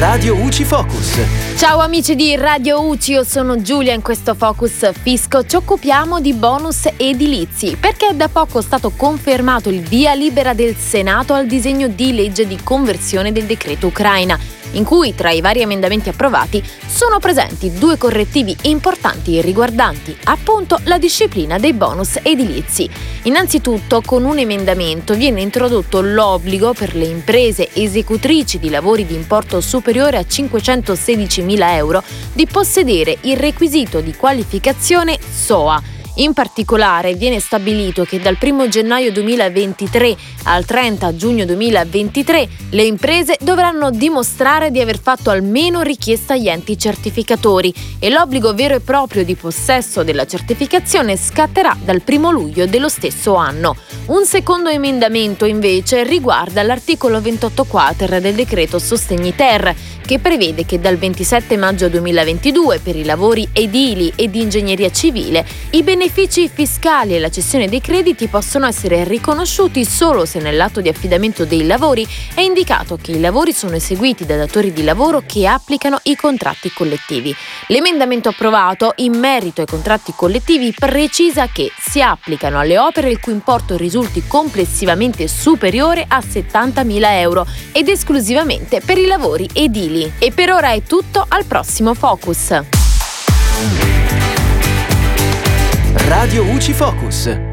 Radio UCI Focus. Ciao amici di Radio UCI, io sono Giulia in questo Focus Fisco. Ci occupiamo di bonus edilizi perché è da poco stato confermato il via libera del Senato al disegno di legge di conversione del decreto Ucraina in cui tra i vari emendamenti approvati sono presenti due correttivi importanti riguardanti appunto la disciplina dei bonus edilizi. Innanzitutto con un emendamento viene introdotto l'obbligo per le imprese esecutrici di lavori di importo superiore a 516.000 euro di possedere il requisito di qualificazione SOA in particolare viene stabilito che dal 1 gennaio 2023 al 30 giugno 2023 le imprese dovranno dimostrare di aver fatto almeno richiesta agli enti certificatori e l'obbligo vero e proprio di possesso della certificazione scatterà dal 1 luglio dello stesso anno. Un secondo emendamento invece riguarda l'articolo 28 quater del decreto Sostegni Ter che prevede che dal 27 maggio 2022 per i lavori edili e di ingegneria civile i benefici fiscali e la cessione dei crediti possono essere riconosciuti solo se nell'atto di affidamento dei lavori è indicato che i lavori sono eseguiti da datori di lavoro che applicano i contratti collettivi. L'emendamento approvato in merito ai contratti collettivi precisa che si applicano alle opere il cui importo risulti complessivamente superiore a 70.000 euro ed esclusivamente per i lavori edili. E per ora è tutto, al prossimo Focus. Radio UCI Focus.